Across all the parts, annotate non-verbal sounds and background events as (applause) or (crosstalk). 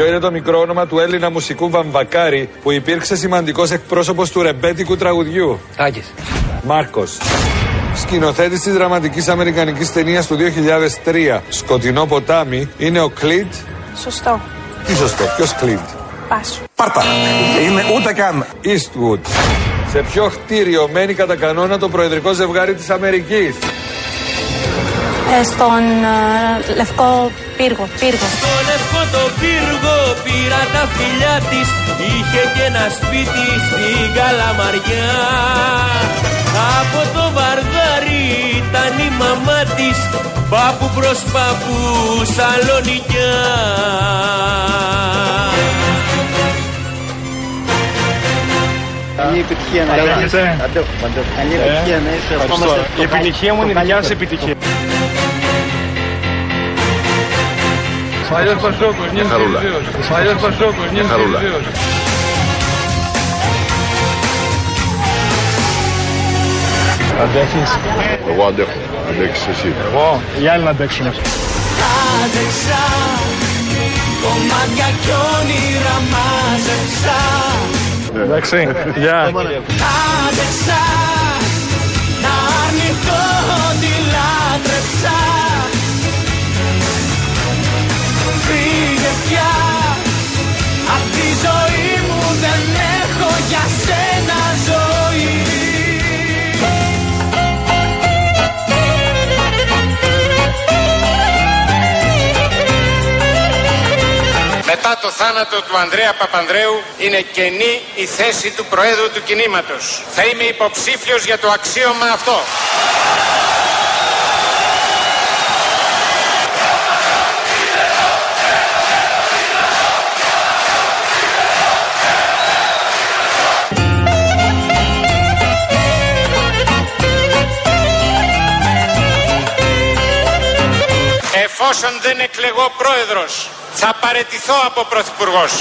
Ποιο είναι το μικρό όνομα του Έλληνα μουσικού Βαμβακάρη που υπήρξε σημαντικός εκπρόσωπος του ρεμπέτικου τραγουδιού; Τάκης. Μάρκος. Σκηνοθέτης της δραματικής αμερικανικής ταινίας του 2003 Σκοτεινό ποτάμι είναι ο Κλίντ. Σωστό. Τι σωστό, ποιος Κλίντ; Πάσου. Πάρτα. Είναι ούτε καν. Eastwood. Σε ποιο κτίριο μένει κατά κανόνα το προεδρικό ζευγάρι της Αμερικής; Ε, στον ε, Λευκό Πύργο. Πύργο. Στο λευκό το πύργο πήρα τα φιλιά της Είχε και ένα σπίτι στην Καλαμαριά Από το βαρδάρι ήταν η μαμά της Πάπου προς πάπου Σαλονικιά Καλή επιτυχία να έχεις. Αντέχω, αντέχω. Καλή επιτυχία να είσαι. Ευχόμαστε Η επιτυχία μου είναι η δικιά σας επιτυχία. Παλιός Πασόκος, νιώθεις Χαρούλα. Παλιός Πασόκος, νιώθεις Χαρούλα. Αντέχεις; Εγώ αντέχω. Αντέχεις εσύ. Εγώ. Οι άλλοι να αντέξουν. Άντεξα Κομμάτια κι όνειρα μάζεψα Εντάξει. Γεια. Άντεξα θάνατο του Ανδρέα Παπανδρέου είναι κενή η θέση του Προέδρου του κινήματος. Θα είμαι υποψήφιος για το αξίωμα αυτό. Εφόσον δεν εκλεγώ πρόεδρος, θα παρετηθώ από πρωθυπουργός.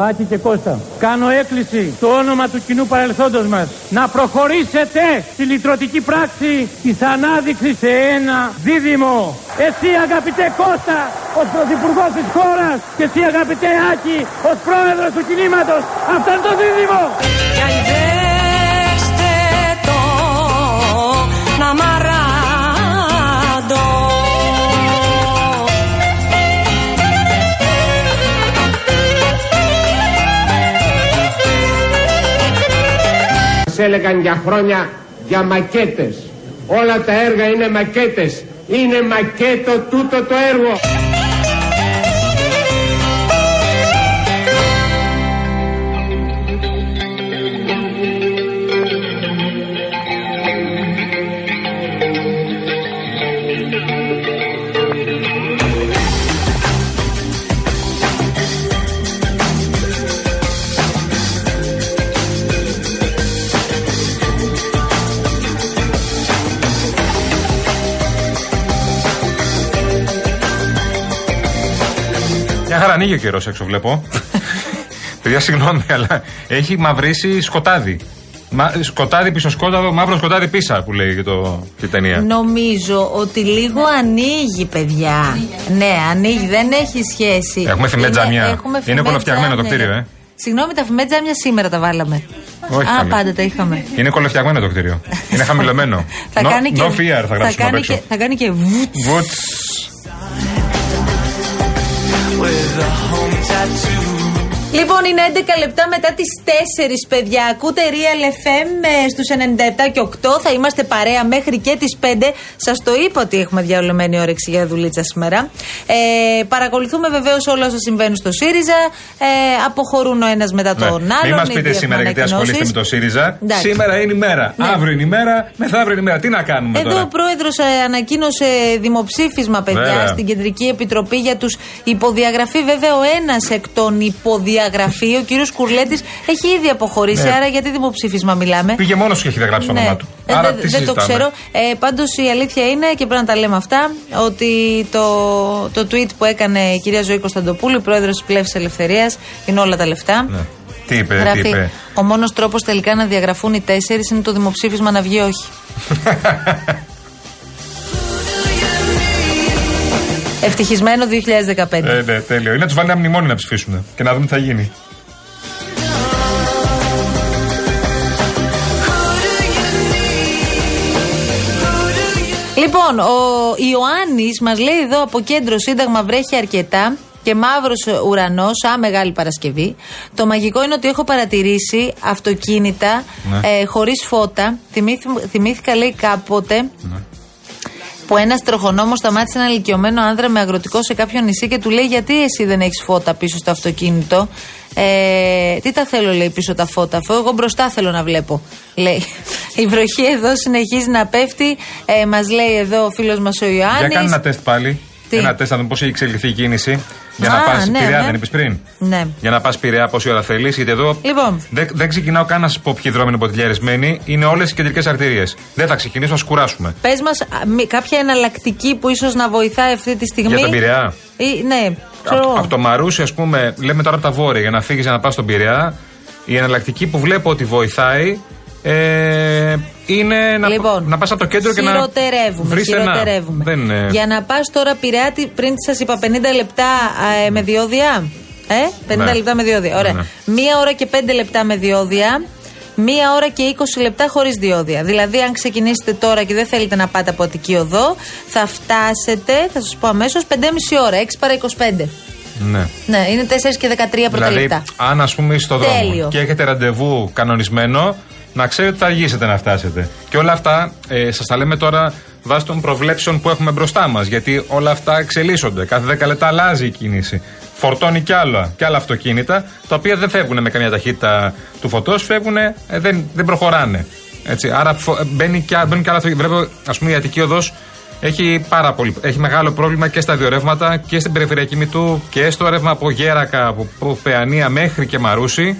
Άκη και Κώστα, κάνω έκκληση στο όνομα του κοινού παρελθόντος μας να προχωρήσετε στη λυτρωτική πράξη της ανάδειξης σε ένα δίδυμο. Εσύ αγαπητέ Κώστα, ως πρωθυπουργός της χώρας και εσύ αγαπητέ Άκη, ως πρόεδρος του κινήματος. Αυτό είναι το δίδυμο. Μας έλεγαν για χρόνια για μακέτες. Όλα τα έργα είναι μακέτες. Είναι μακέτο τούτο το έργο. Ανοίγει ο καιρός έξω, βλέπω. (laughs) Παιδιά, συγγνώμη, αλλά έχει μαυρίσει σκοτάδι. Μα, σκοτάδι πίσω σκόταδο, μαύρο σκοτάδι πίσω που λέει και το, και η ταινία. Νομίζω ότι λίγο ανοίγει, παιδιά. Ναι, ανοίγει, δεν έχει σχέση. Έχουμε φημέ Είναι- τζαμιά. έχουμε φημέ Είναι κολοφτιαγμένο το τζάμια. κτίριο, ε. Συγγνώμη, τα φημέ τζάμια σήμερα τα βάλαμε. Όχι Α, καμία. πάντα τα είχαμε. Είναι κολοφτιαγμένο το κτίριο. Είναι χαμηλωμένο. (laughs) Θα no, κάνει και, no fear θα γράψουμε απ' κάνει έξω. και, θα κάνει και βουτ. the home tattoo. Λοιπόν, είναι 11 λεπτά μετά τις 4, παιδιά. Ακούτε Real FM ε, στους 97 και 8. Θα είμαστε παρέα μέχρι και τις 5. Σας το είπα ότι έχουμε διαολεμένη όρεξη για δουλίτσα σήμερα. Ε, παρακολουθούμε βεβαίως όλα όσα συμβαίνουν στο ΣΥΡΙΖΑ. Ε, αποχωρούν ο ένας μετά Ναι. τον άλλον. Μην μας ήδη πείτε έχουμε σήμερα γιατί ασχολείστε ανακοινώσεις. με το ΣΥΡΙΖΑ. Εντάξει. Σήμερα είναι η μέρα. Ναι. Αύριο είναι η μέρα. Μεθαύριο είναι η μέρα. Τι να κάνουμε Εδώ τώρα; ο πρόεδρος ανακοίνωσε δημοψήφισμα, παιδιά, Βέβαια. στην Κεντρική Επιτροπή για τους υποδιαγραφεί. Βέβαια, ο ένας εκ των υποδιαγραφών διαγραφεί. Ο κύριος Κουρλέτης έχει ήδη αποχωρήσει, Ναι. άρα γιατί δημοψήφισμα μιλάμε; Πήγε μόνος και έχει διαγράψει το Ναι. όνομά του. Ε, Άρα δεν- τι δεν το συζητάμε; ξέρω. Ε, Πάντως η αλήθεια είναι και πρέπει να τα λέμε αυτά ότι το, το tweet που έκανε η κυρία Ζωή Κωνσταντοπούλου, η πρόεδρος της Πλεύσης Ελευθερίας, είναι όλα τα λεφτά. Ναι. Τι είπε, τι Γράφει, είπε; ο μόνος τρόπος τελικά να διαγραφούν οι τέσσερις είναι το δημοψήφισμα να βγει όχι. (laughs) Ευτυχισμένο 2015. Ε, ναι, τέλειο. Είναι να τους βάλει ένα μνημόνιο να ψηφίσουν και να δούμε τι θα γίνει. Λοιπόν, ο Ιωάννης μας λέει εδώ από κέντρο Σύνταγμα βρέχει αρκετά και μαύρος ουρανός, α μεγάλη Παρασκευή. Το μαγικό είναι ότι έχω παρατηρήσει αυτοκίνητα Ναι. ε, χωρίς φώτα. Θυμήθη- θυμήθηκα, λέει, κάποτε που ένα τροχονόμο σταμάτησε ένα ηλικιωμένο άνδρα με αγροτικό σε κάποιο νησί και του λέει: Γιατί εσύ δεν έχεις φώτα πίσω στο αυτοκίνητο; Ε, τι τα θέλω, λέει, πίσω τα φώτα, αφού εγώ μπροστά θέλω να βλέπω. Λέει. Η βροχή εδώ συνεχίζει να πέφτει. Ε, Μας λέει εδώ ο φίλος μας ο Ιωάννη. Για κάνει ένα τεστ πάλι. Τι; Ένα τεστ να δούμε πώς έχει εξελιχθεί η κίνηση. Για Α, να πας ναι, Πειραιά, ναι. δεν είπες πριν; Ναι. Για να πας Πειραιά, πόση ώρα θέλεις. Γιατί εδώ Λοιπόν. δεν, δεν ξεκινάω καν να σας πω ποιοι δρόμοι είναι ποτηλιαρισμένοι. Είναι όλες οι κεντρικές αρτηρίες. Δεν θα ξεκινήσω, να σκουράσουμε. Πες μας κάποια εναλλακτική που ίσως να βοηθάει αυτή τη στιγμή; Για τον Πειραιά. Ή, ναι, ξέρω Από, εγώ. από το Μαρούσι, ας πούμε, λέμε τώρα από τα βόρεια για να φύγεις για να πας στον Πειραιά. Η εναλλακτική που βλέπω ότι βοηθάει ε, είναι να, Λοιπόν, να πας από το κέντρο και να. χειροτερεύουμε, βρεις στενά. χειροτερεύουμε. Δεν είναι. Για να πας τώρα Πειραιά, τι- πριν σας είπα 50 λεπτά α, ε, με διόδια. Ε, 50 Ναι. λεπτά με διόδια. Ωραία. Ναι, Μία ώρα και 5 λεπτά με διόδια. Μία ώρα και 20 λεπτά χωρίς διόδια. Δηλαδή, αν ξεκινήσετε τώρα και δεν θέλετε να πάτε από Αττική Οδό, θα φτάσετε, θα σας πω αμέσως, 5,5 ώρα, 6 παρα 25. Ναι. Ναι, είναι 4 και 13 πρώτα Δηλαδή, λεπτά. αν ας πούμε είστε στο δρόμο Τέλειο. και έχετε ραντεβού κανονισμένο, να ξέρετε ότι θα αργήσετε να φτάσετε. Και όλα αυτά ε, σας τα λέμε τώρα βάσει των προβλέψεων που έχουμε μπροστά μας. Γιατί όλα αυτά εξελίσσονται. Κάθε 10 λεπτά αλλάζει η κίνηση. Φορτώνει κι άλλα, κι άλλα αυτοκίνητα, τα οποία δεν φεύγουν με καμία ταχύτητα του φωτός, φεύγουν, ε, δεν, δεν προχωράνε. Έτσι, άρα φο- ε, μπαίνει κι, α- μπαίνουν κι άλλα αυτοκίνητα. Βλέπω, ας πούμε, η Αττική Οδός έχει, πάρα πολύ, έχει μεγάλο πρόβλημα και στα δύο ρεύματα και στην περιφερειακή μητού και στο ρεύμα από Γέρακα, από, από Παιανία μέχρι και Μαρούσι.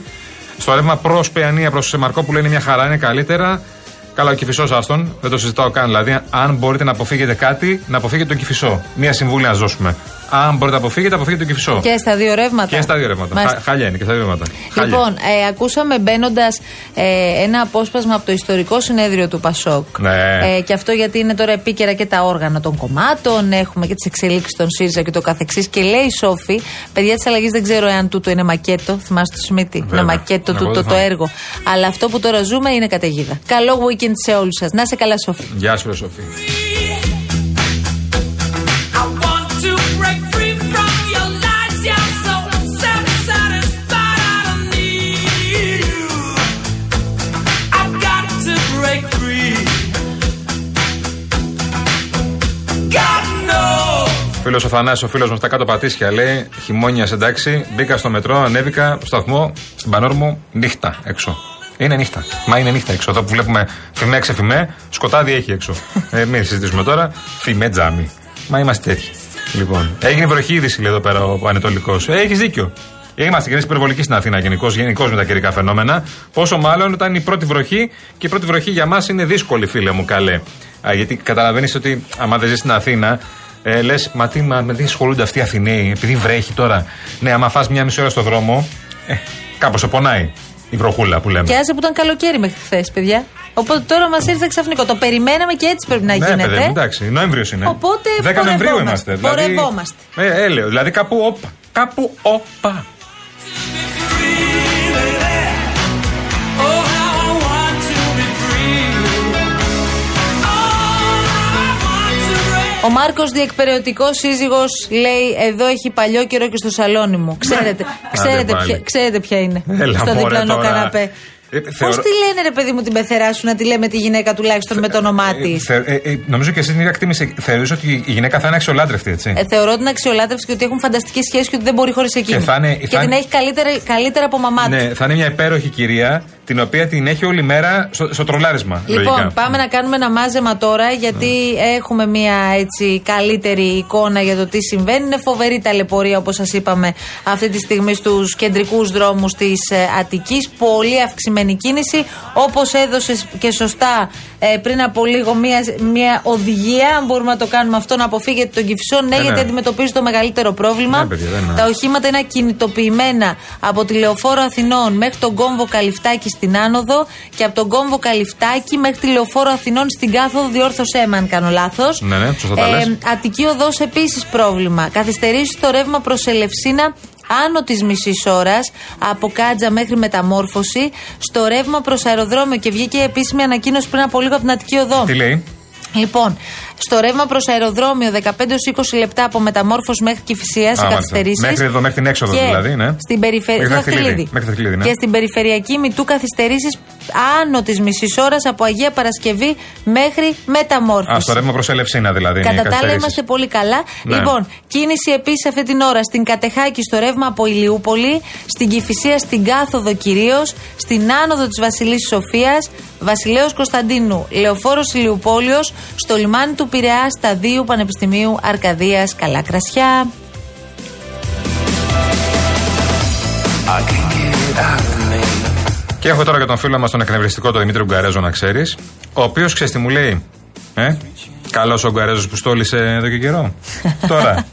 Στο ρεύμα προς Παιανία, προς Μαρκόπουλο είναι μια χαρά, είναι καλύτερα. Καλά, ο κυφισό άστον, δεν το συζητάω καν. Δηλαδή, αν μπορείτε να αποφύγετε κάτι, να αποφύγετε τον κυφισό. Μία συμβουλή να σας δώσουμε. Αν μπορείτε να αποφύγετε, αποφύγετε τον κυφισό. Και στα δύο ρεύματα. Και στα δύο ρεύματα. Μάλιστα. Χα- Χάλια είναι και στα δύο ρεύματα. Χάλια. Λοιπόν, ε, ακούσαμε μπαίνοντας ε, ένα απόσπασμα από το ιστορικό συνέδριο του Πασόκ. Ναι. Ε, και αυτό γιατί είναι τώρα επίκαιρα και τα όργανα των κομμάτων, έχουμε και τις εξελίξεις των ΣΥΡΙΖΑ και το καθεξής. Και λέει η Σόφη, παιδιά της αλλαγής δεν ξέρω εάν τούτο είναι μακέτο. Θυμάστε το Σμίτι; Βέβαια. Είναι μακέτο Εγώ τούτο δεν το θυμάμαι. έργο. Αλλά αυτό που τώρα ζούμε είναι καταιγίδα. Καλό weekend σε όλους σας. Να σε καλά, Σόφη. Γεια σου, ρε Φίλος ο Θανάσης, ο φίλος μας τα κάτω πατήσια λέει: Χειμώνια εντάξει, μπήκα στο μετρό, ανέβηκα στο σταθμό, στην Πανόρμου, νύχτα έξω. Είναι νύχτα. Μα είναι νύχτα έξω. Εδώ που βλέπουμε φημέ ξεφημέ, σκοτάδι έχει έξω. (laughs) ε, μην συζητήσουμε τώρα. Φημέ τζάμι. Μα είμαστε τέτοιοι. Λοιπόν, έγινε βροχή είδηση λέει εδώ πέρα ο Ανατολικό. Ε, Έχεις δίκιο. Είμαστε και είναι υπερβολική στην Αθήνα γενικώς γενικώς με τα καιρικά φαινόμενα. Πόσο μάλλον όταν είναι η πρώτη βροχή και η πρώτη βροχή για μας είναι δύσκολη, φίλε μου, καλέ. Α, γιατί καταλαβαίνεις ότι άμα δεν ζεις στην Αθήνα, ε, Λες, μα τι, μα, με τι ασχολούνται αυτοί οι Αθηναίοι, επειδή βρέχει τώρα. Ναι, άμα φας μια μισή ώρα στο δρόμο, ε, κάπως σε πονάει η βροχούλα που λέμε. Και άσε που ήταν καλοκαίρι μέχρι χθες, παιδιά. Οπότε τώρα μας ήρθε ξαφνικό. Το περιμέναμε και έτσι πρέπει να ναι, γίνεται. παιδί, μου, εντάξει, Νοέμβριος είναι. Οπότε 10 Νοεμβρίου πορευόμαστε. είμαστε. Δηλαδή, Πορευόμαστε. ε, έλεος, δηλαδή κάπου όπα. Κάπου όπα. Ο Μάρκος, διεκπαιρεωτικός σύζυγος, λέει: Εδώ έχει παλιό καιρό και στο σαλόνι μου. Ξέρετε, ξέρετε, πάλι. ποια, ξέρετε ποια είναι. Έλα, στο μωρέ, διπλανό τώρα. καναπέ. Ε, Πώ θεωρώ- τη λένε, ρε παιδί μου, την πεθερά σου να τη λέμε τη γυναίκα τουλάχιστον με το όνομά τη. Ε, θε- ε, ε, νομίζω και εσύ την ίδια εκτίμηση. Θεωρείς ότι η γυναίκα θα είναι αξιολάτρευτη, έτσι; Ε, θεωρώ την αξιολάτρευση και ότι έχουν φανταστική σχέση και ότι δεν μπορεί χωρίς εκείνη. Και θα είναι- θα την είναι- έχει καλύτερα, καλύτερα από μαμά του. Ναι, θα είναι μια υπέροχη κυρία την οποία την έχει όλη μέρα στο, στο τρολάρισμα. Λοιπόν, λογικά. πάμε να κάνουμε ένα μάζεμα τώρα, γιατί έχουμε μια έτσι καλύτερη εικόνα για το τι συμβαίνει. Είναι φοβερή ταλαιπωρία, όπως σας είπαμε, αυτή τη στιγμή στους κεντρικούς δρόμους της Αττικής. Πολύ αυξημένη κίνηση. Όπως έδωσες και σωστά ε, πριν από λίγο μια, μια οδηγία, αν μπορούμε να το κάνουμε αυτό, να αποφύγετε τον κυφισό. Ναι, Ναι, γιατί ναι. αντιμετωπίζει το μεγαλύτερο πρόβλημα. Ναι, παιδιά, δεν είναι. Τα οχήματα είναι ακινητοποιημένα από τη λεωφόρο Αθηνών μέχρι τον κόμβο Καλυφτάκης στην Άνοδο και από τον κόμβο Καλυφτάκη μέχρι τη λεωφόρο Αθηνών στην κάθοδο. Διόρθωσέ με αν κάνω λάθος. Ναι, ναι, σωστά τα λες. Αττική οδός επίσης πρόβλημα. Καθυστερήσει στο ρεύμα προς Ελευσίνα άνω της μισής ώρας από Κάτζα μέχρι μεταμόρφωση. Στο ρεύμα προς αεροδρόμιο και βγήκε επίσημη ανακοίνωση πριν από λίγο από την Αττική οδό. Τι λέει; Λοιπόν, στο ρεύμα προς αεροδρόμιο 15-20 λεπτά από μεταμόρφωση μέχρι Κυφυσίας σε Α, μάλιστα. καθυστερήσεις. Μέχρι εδώ, μέχρι την έξοδος και δηλαδή, ναι. Στην περιφερεια... Μέχρι στο Δαχτυλίδη. Δαχτυλίδη. Μέχρι Δαχτυλίδη, ναι. Και στην περιφερειακή μητού καθυστερήσεις άνω της μισής ώρας από Αγία Παρασκευή μέχρι μεταμόρφωση. Α, στο ρεύμα προς Ελευσίνα δηλαδή. είναι οι Κατά τα άλλα καθυστερήσεις. είμαστε πολύ καλά. Ναι. Λοιπόν, κίνηση επίσης αυτή την ώρα στην Κατεχάκη στο ρεύμα από Ηλιούπολη, στην Κυφυσία στην Κάθοδο κυρίως, στην άνοδο της Βασιλής Σοφίας, Βασιλέως Κωνσταντίνου, Λεωφόρος Ηλιουπόλεως, στο λιμάνι του Πειραιά, Σταδίου Πανεπιστημίου Αρκαδίας Καλά Κρασιά. Και έχω τώρα για τον φίλο μας τον εκνευριστικό τον Δημήτρη Γκαρέζο να ξέρεις. Ο οποίος ξέρεις τι μου λέει. Ε; Καλός ο Γκαρέζο που στόλισε εδώ και καιρό. (laughs) τώρα.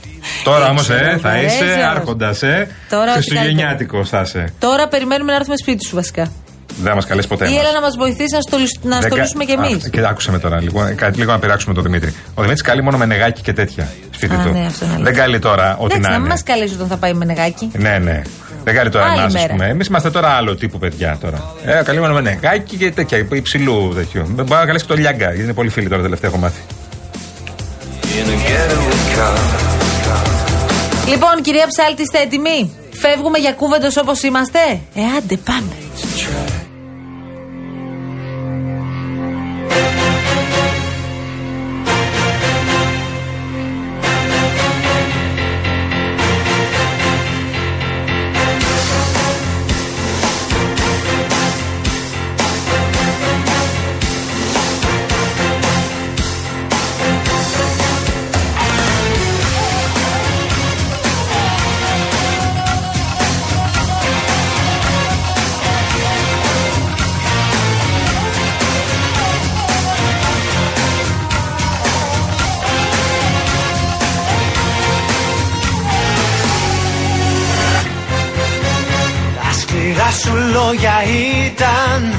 Τώρα όμως, Έξω, ε, ο θα είσαι Γκαρέζος. άρχοντας, ε. Τώρα Χριστουγεννιάτικος θα είσαι. Τώρα περιμένουμε να έρθουμε σπίτι σου βασικά. Δεν μας καλέσει ποτέ. Ή μας. έλα να μας βοηθήσει να, στολισ- να Δεν κα- στολίσουμε κι εμείς. Α, Και άκουσε με τώρα λίγο, ε, κάτι- λίγο να πειράξουμε τον Δημήτρη. Ο Δημήτρης καλεί μόνο με νεγάκι και τέτοια σπίτι Α, του. ναι, αυτό είναι αλήθεια. Δεν καλεί τώρα ό,τι Εντάξει, να να μην είναι. μας καλέσει όταν θα πάει με νεγάκι. Ναι, ναι. Δεν καλεί τώρα Άλλη εμά, ας μέρα. πούμε. Εμείς είμαστε τώρα άλλο τύπου παιδιά τώρα. Ε, καλεί μόνο με νεγάκι και τέτοια υψηλού τέτοιου. Δεν μπορεί να καλέσει και το λιάγκα, γιατί είναι πολύ φίλοι τώρα τελευταία έχω μάθει. Λοιπόν, κυρία Ψάλτη, είστε έτοιμοι; Φεύγουμε για κούβεντος όπως είμαστε; Ε, άντε, πάμε. Σου λόγια ήταν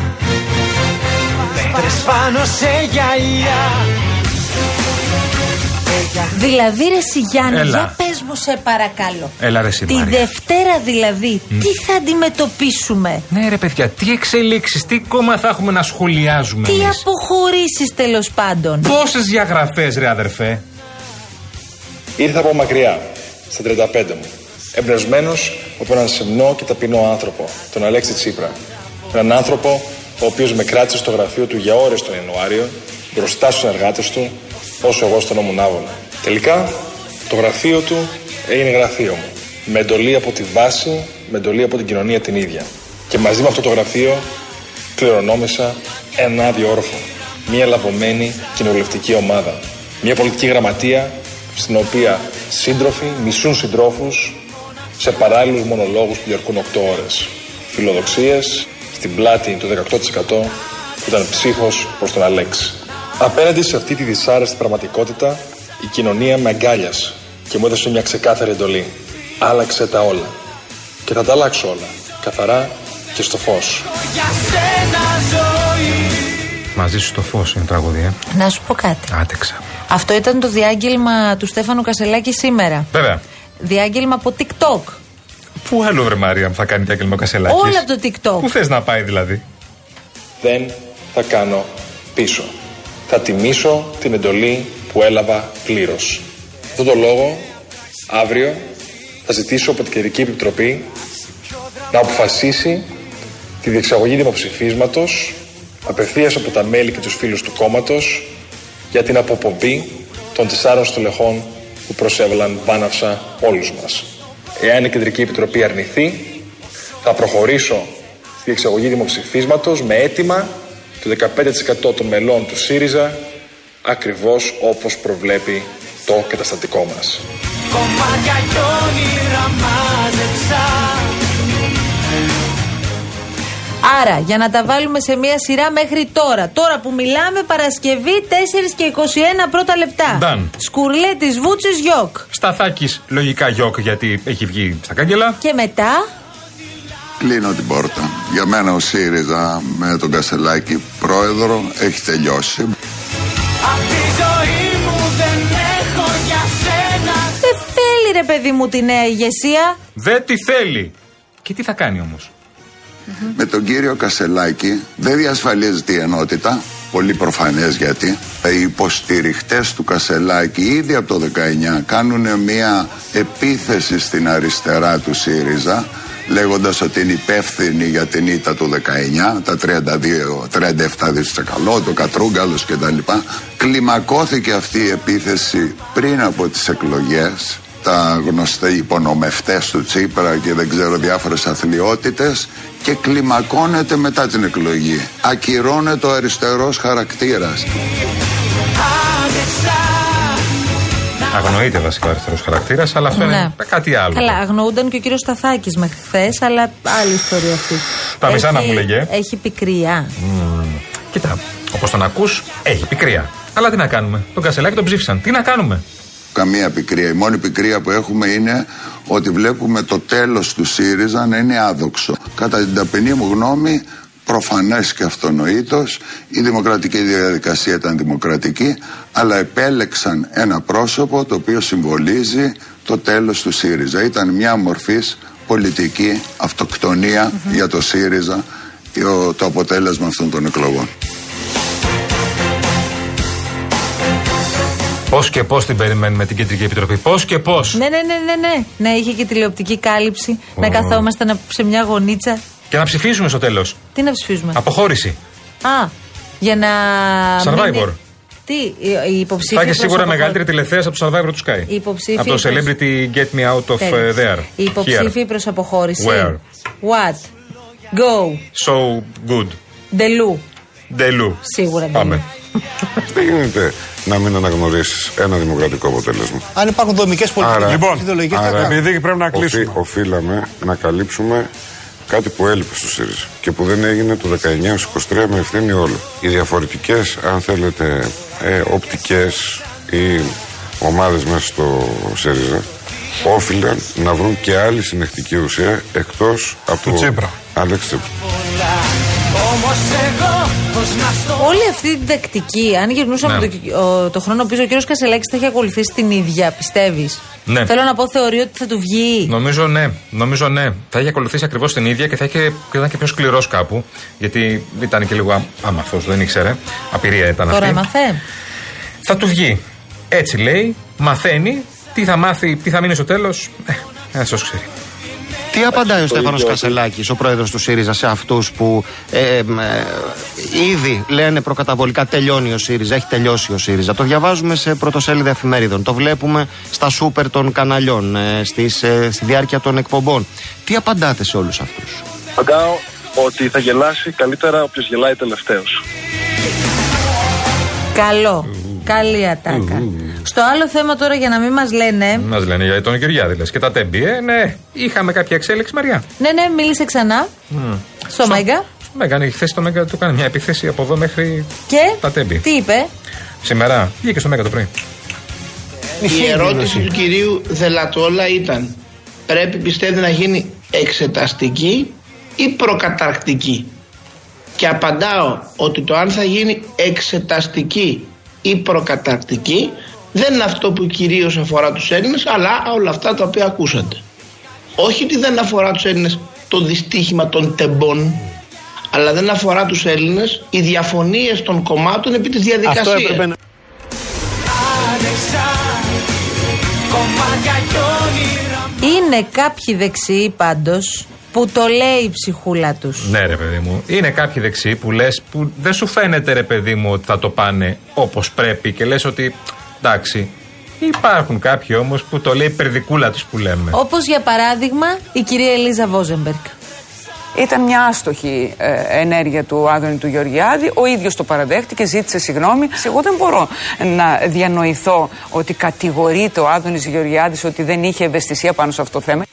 Πέτρες πάνω σε γυαλιά Δηλαδή, ρε Σιγιάννη, Έλα. για πες μου, σε παρακαλώ. Έλα ρε εσύ, Τη Μαρία. Δευτέρα δηλαδή, τι θα αντιμετωπίσουμε; Ναι, ρε παιδιά, τι εξελίξεις, τι κόμμα θα έχουμε να σχολιάζουμε Τι εμείς; αποχωρήσεις τέλος πάντων. Πόσες διαγραφές, ρε αδερφέ; Ήρθα από μακριά, στα 35 μου. Εμπνευσμένος από έναν σεμνό και ταπεινό άνθρωπο, τον Αλέξη Τσίπρα. Έναν άνθρωπο ο οποίος με κράτησε στο γραφείο του για ώρες τον Ιανουάριο, μπροστά στους συνεργάτε του, όσο εγώ στον ώμο Άβωνα. Τελικά, το γραφείο του έγινε γραφείο μου. Με εντολή από τη βάση, με εντολή από την κοινωνία την ίδια. Και μαζί με αυτό το γραφείο κληρονόμησα ένα άδειο όροφο. Μια λαβωμένη κοινοβουλευτική ομάδα. Μια πολιτική γραμματεία στην οποία σύντροφοι μισούν συντρόφους σε παράλληλους μονολόγους που διαρκούν 8 ώρες. Φιλοδοξίες στην πλάτη του 18% που ήταν ψύχος προς τον Αλέξη. Απέναντι σε αυτή τη δυσάρεστη πραγματικότητα, η κοινωνία με αγκάλιασε και μου έδωσε μια ξεκάθαρη εντολή. Άλλαξε τα όλα. Και θα τα αλλάξω όλα. Καθαρά και στο φως. Για σένα ζωή Μαζί σου στο φως είναι τραγούδι, ε. Να σου πω κάτι. Άτεξα. Αυτό ήταν το διάγγελμα του Στέφανου Κασελάκη σήμερα. Βέβαια. Διάγγελμα από TikTok. Πού άλλο, βρε Μαρία, μου θα κάνει διάγγελμα ο Κασελάκης; Όλα από το TikTok. Πού θες να πάει δηλαδή; Δεν θα κάνω πίσω. Θα τιμήσω την εντολή που έλαβα πλήρως. Αυτό το λόγο, αύριο, θα ζητήσω από την Κεντρική Επιτροπή να αποφασίσει τη διεξαγωγή δημοψηφίσματος απευθείας από τα μέλη και τους φίλους του κόμματος για την αποπομπή των τεσσάρων στελεχών που προσέβαλαν βάναυσα όλους μας. Εάν η Κεντρική Επιτροπή αρνηθεί, θα προχωρήσω διεξαγωγή δημοψηφίσματος με αίτημα το 15% των μελών του ΣΥΡΙΖΑ ακριβώς όπως προβλέπει το καταστατικό μας. Κομμάτια κι όνειρα μάζεψα Άρα, για να τα βάλουμε σε μία σειρά μέχρι τώρα. Τώρα που μιλάμε, Παρασκευή 4 και 21 πρώτα λεπτά. Done. Σκουρλέ τη Βούτσης Γιώκ. Σταθάκης, λογικά γιοκ γιατί έχει βγει στα κάγκελα. Και μετά; Κλείνω την πόρτα. Για μένα ο ΣΥΡΙΖΑ με τον Κασελάκη πρόεδρο έχει τελειώσει. Απ' τη ζωή μου δεν έχω για σένα Δεν θέλει ρε παιδί μου τη νέα ηγεσία. Δεν τη θέλει. Και τι θα κάνει όμω. Με τον κύριο Κασελάκη δεν διασφαλίζεται η ενότητα. Πολύ προφανές γιατί οι υποστηριχτές του Κασελάκη ήδη από το 19 κάνουν μια επίθεση στην αριστερά του ΣΥΡΙΖΑ λέγοντας ότι είναι υπεύθυνοι για την ήττα του 19, τα 32, 37 δισεκαλό, το Κατρούγκαλος κτλ. Κλιμακώθηκε αυτή η επίθεση πριν από τις εκλογές τα γνωστοί υπονομευτές του Τσίπρα και δεν ξέρω διάφορες αθλειότητες και κλιμακώνεται μετά την εκλογή. Ακυρώνεται ο αριστερός χαρακτήρας. Αγνοείται βασικά ο αριστερός χαρακτήρας, αλλά αυτό Ναι. είναι κάτι άλλο. Καλά, αγνοούνταν και ο κύριος Σταθάκης μέχρι χθες, αλλά άλλη ιστορία αυτή. Τα μισά να Έχει- μου λέγε. Έχει πικρία. Κοίτα, όπως τον ακούς, έχει πικρία. Αλλά τι να κάνουμε. Τον Κασελάκη τον ψήφισαν. Τι να κάνουμε; Καμία πικρία. Η μόνη πικρία που έχουμε είναι ότι βλέπουμε το τέλος του ΣΥΡΙΖΑ να είναι άδοξο. Κατά την ταπεινή μου γνώμη, προφανές και αυτονοήτως, η δημοκρατική διαδικασία ήταν δημοκρατική, αλλά επέλεξαν ένα πρόσωπο το οποίο συμβολίζει το τέλος του ΣΥΡΙΖΑ. Ήταν μια μορφής πολιτική αυτοκτονία για το ΣΥΡΙΖΑ ο- το αποτέλεσμα αυτών των εκλογών. Πώς και πώς την περιμένουμε την Κεντρική Επιτροπή; Πώς και πώς; Ναι, ναι, ναι, ναι, ναι. Να είχε και τηλεοπτική κάλυψη. Να καθόμαστε να- σε μια γωνίτσα. Και να ψηφίσουμε στο τέλος. Τι να ψηφίζουμε; Αποχώρηση. Α, για να. Survivor. μείνει- Τι, οι- οι υποψήφοι. Θα έχει προς σίγουρα αποχώρηση. μεγαλύτερη τηλεθέαση από το Survivor του Sky. Οι υποψήφοι Από το προς- Celebrity Get Me Out of uh, Τέλος. There. Οι υποψήφοι προς αποχώρηση. Where? What? Go. So good. Ντελού. Ντελού. Σίγουρα Πάμε. (laughs) Δεν γίνεται; Να μην αναγνωρίσεις ένα δημοκρατικό αποτέλεσμα. Αν υπάρχουν δομικές πολιτικές Λοιπόν, ιδεολογικές, άρα, Επειδή πρέπει να κλείσουμε. οφεί- οφείλαμε να καλύψουμε κάτι που έλειπε στο ΣΥΡΙΖΑ και που δεν έγινε το 19-23 με ευθύνη όλο. Οι διαφορετικές, αν θέλετε, ε, οπτικές ή ομάδες μέσα στο ΣΥΡΙΖΑ όφυλαν να βρουν και άλλη συνεχτική ουσία εκτός από Του το Τσίπρα. Άλεξ Τσίπρα. Όμως εγώ πως να στο Όλη αυτή την τακτική, αν γυρνούσαμε Ναι. το, ο- το χρόνο πίσω, ο κύριος Κασελάκης θα έχει ακολουθήσει την ίδια, πιστεύεις; Ναι. Θέλω να πω, θεωρεί ότι θα του βγει. Νομίζω ναι, νομίζω ναι. Θα είχε ακολουθήσει ακριβώς την ίδια και θα είχε και ήταν και πιο σκληρός κάπου. Γιατί ήταν και λίγο άμαθος, δεν ήξερε. Απειρία ήταν Τώρα αυτή. έμαθε. Θα του βγει. Έτσι λέει, μαθαίνει. Τι θα μάθει, τι θα μείνει στο τέλος. Ε, ένα ξέρει. Τι απαντάει ο Στέφανος Κασελάκης, ο πρόεδρος του ΣΥΡΙΖΑ, σε αυτούς που ε, ε, ε, ήδη λένε προκαταβολικά τελειώνει ο ΣΥΡΙΖΑ, έχει τελειώσει ο ΣΥΡΙΖΑ. Το διαβάζουμε σε πρωτοσέλιδα εφημερίδων. Το βλέπουμε στα σούπερ των καναλιών, ε, στις, ε, στη διάρκεια των εκπομπών. Τι απαντάτε σε όλους αυτούς; Απαντάω ότι θα γελάσει καλύτερα όποιος γελάει τελευταίος. Καλό. Καλή ατάκα. Στο άλλο θέμα τώρα για να μην μας λένε. Μας λένε για τον Κυριάδη, λες. Και τα τέμπη, ε, ναι. Είχαμε κάποια εξέλιξη, Μαριά. Ναι, ναι, μίλησε ξανά. Στο Μέγκα. Με έκανε χθες το Μέγκα, του κάνει μια επίθεση από εδώ μέχρι Και. τα τέμπη. Τι είπε; Σήμερα βγήκε στο Μέγκα το πρωί. Η ερώτηση του κυρίου Δελατόλα ήταν πρέπει πιστεύετε να γίνει εξεταστική ή προκαταρκτική; Και απαντάω ότι το αν θα γίνει εξεταστική ή προκαταρκτική δεν είναι αυτό που κυρίως αφορά τους Έλληνες αλλά όλα αυτά τα οποία ακούσατε. Όχι ότι δεν αφορά τους Έλληνες το δυστύχημα των τεμπών αλλά δεν αφορά τους Έλληνες οι διαφωνίες των κομμάτων επί της διαδικασίας Αυτό έπρεπε να. άντεξα Κομμάτια κι όνειρα. Είναι κάποιοι δεξιοί πάντως που το λέει η ψυχούλα τους. Ναι, ρε παιδί μου. Είναι κάποιοι δεξιοί που λες που δεν σου φαίνεται, ρε παιδί μου, ότι θα το πάνε όπως πρέπει και λες ότι εντάξει. Υπάρχουν κάποιοι όμως που το λέει η περδικούλα τους που λέμε. Όπως για παράδειγμα η κυρία Ελίζα Βόζεμπεργκ. Ήταν μια άστοχη ε, ενέργεια του Άδωνη του Γεωργιάδη. Ο ίδιος το παραδέχτηκε, ζήτησε συγγνώμη. Εγώ δεν μπορώ να διανοηθώ ότι κατηγορείται ο Άδωνης Γεωργιάδης ότι δεν είχε ευαισθησία πάνω σε αυτό το θέμα.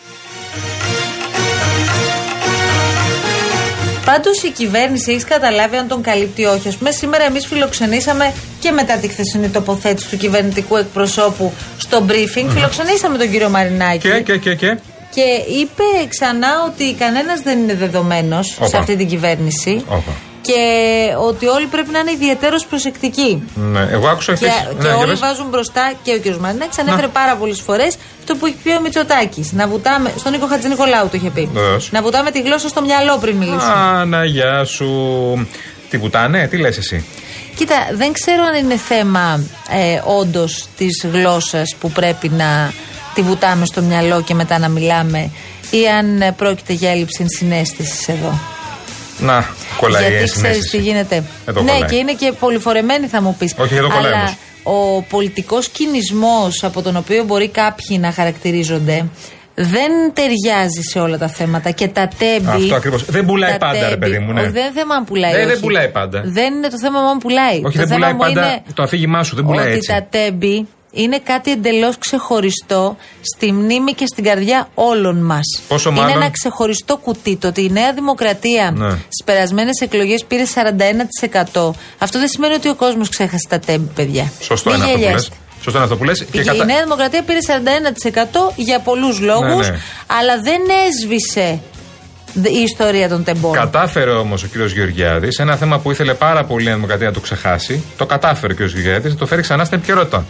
Πάντως η κυβέρνηση έχει καταλάβει αν τον καλύπτει ή όχι. Α πούμε, σήμερα εμείς φιλοξενήσαμε και μετά τη χθεσινή τοποθέτηση του κυβερνητικού εκπροσώπου στο briefing. Φιλοξενήσαμε τον κύριο Μαρινάκη. Και, και, και, και. Και είπε ξανά ότι κανένας δεν είναι δεδομένος σε Όπα. αυτή την κυβέρνηση. Όπα. Και ότι όλοι πρέπει να είναι ιδιαίτερω προσεκτικοί. Ναι, εγώ άκουσα Και, χθες- και ναι, για όλοι πες. βάζουν μπροστά και ο κ. Μαρινάκης ανέφερε πάρα πολλές φορές αυτό που έχει πει ο Μητσοτάκης. Να βουτάμε. Στον Νίκο Χατζηνικολάου το είχε πει. Βεβαίως. Να βουτάμε τη γλώσσα στο μυαλό πριν μιλήσουμε. Α, να γεια σου. Τι βουτάνε, τι λες εσύ; Κοίτα, δεν ξέρω αν είναι θέμα ε, όντως της γλώσσας που πρέπει να τη βουτάμε στο μυαλό και μετά να μιλάμε ή αν ε, πρόκειται για έλλειψη συνέστηση εδώ. Να, κολλάει η Γιατί ξέρεις συνέστηση. τι γίνεται; Εδώ ναι, κολλάει. και είναι και πολυφορεμένη θα μου πεις. Όχι, εδώ κολλάει Αλλά όμως. ο πολιτικός κινησμός από τον οποίο μπορεί κάποιοι να χαρακτηρίζονται δεν ταιριάζει σε όλα τα θέματα και τα τέμπη. Αυτό ακριβώς. Δεν πουλάει τα πάντα, ρε τέμπη- παιδί μου, ναι. Ο, δεν είναι θέμα αν πουλάει. Ναι, δεν όχι. πουλάει πάντα. Δεν είναι το θέμα αν πουλάει. Όχι, το δεν θέμα πουλάει μου πάντα είναι το αφήγημά σου, δεν πουλάει ότι έτσι. τα τέμπη είναι κάτι εντελώς ξεχωριστό στη μνήμη και στην καρδιά όλων μας. Πόσο είναι μάλλον- ένα ξεχωριστό κουτί. Το ότι η Νέα Δημοκρατία Ναι. στις περασμένες εκλογές πήρε 41%. Αυτό δεν σημαίνει ότι ο κόσμος ξέχασε τα τέμπη, παιδιά. Σωστό Μην είναι αυτό που γελιέστε. λες. Σωστό είναι αυτό που λες. Η, Και η κατα... Νέα Δημοκρατία πήρε 41% για πολλούς λόγους, Ναι, ναι. αλλά δεν έσβησε η ιστορία των τεμπών. Κατάφερε όμως ο κ. Γεωργιάδης ένα θέμα που ήθελε πάρα πολύ η Νέα Δημοκρατία να το ξεχάσει. Το κατάφερε ο κ. Γεωργιάδης να το φέρει ξανά στην επικαιρότητα.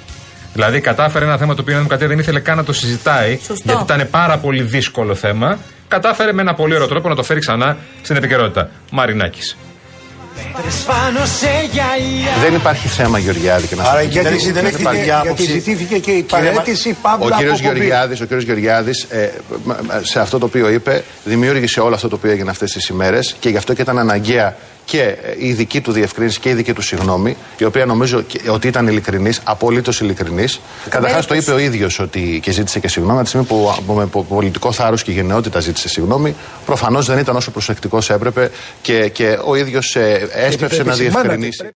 Δηλαδή, κατάφερε ένα θέμα το οποίο η Νέα Δημοκρατία δεν ήθελε καν να το συζητάει, Σωστό. γιατί ήταν πάρα πολύ δύσκολο θέμα. Κατάφερε με ένα πολύ ωραίο τρόπο να το φέρει ξανά στην επικαιρότητα. Μαρινάκης. Πάνω σε γυαλιά Δεν υπάρχει θέμα Γεωργιάδη και να Άρα σας πω. γιατί Δεν- δεν δεν έχετε- υπάρχει γιατί άποψη. ζητήθηκε και η Κύριε Μα- παρέτηση Παύλα Ο κύριος από κομπή. Γεωργιάδης, ο κύριος Γεωργιάδης ε, μ- μ- σε αυτό το οποίο είπε δημιούργησε όλο αυτό το οποίο έγινε αυτές τις ημέρες και γι' αυτό και ήταν αναγκαία και ε, η δική του διευκρίνηση και η δική του συγγνώμη, η οποία νομίζω και- ότι ήταν ειλικρινής, απολύτως ειλικρινής. Καταρχάς το είπε ο ίδιος ότι και ζήτησε και συγγνώμη. Από τη στιγμή που από- με πο- πολιτικό θάρρος και γενναιότητα ζήτησε συγγνώμη, προφανώς δεν ήταν όσο προσεκτικός έπρεπε και, και ο ίδιος έσπευσε πρέπει να επισημάνατε. διευκρινίσει.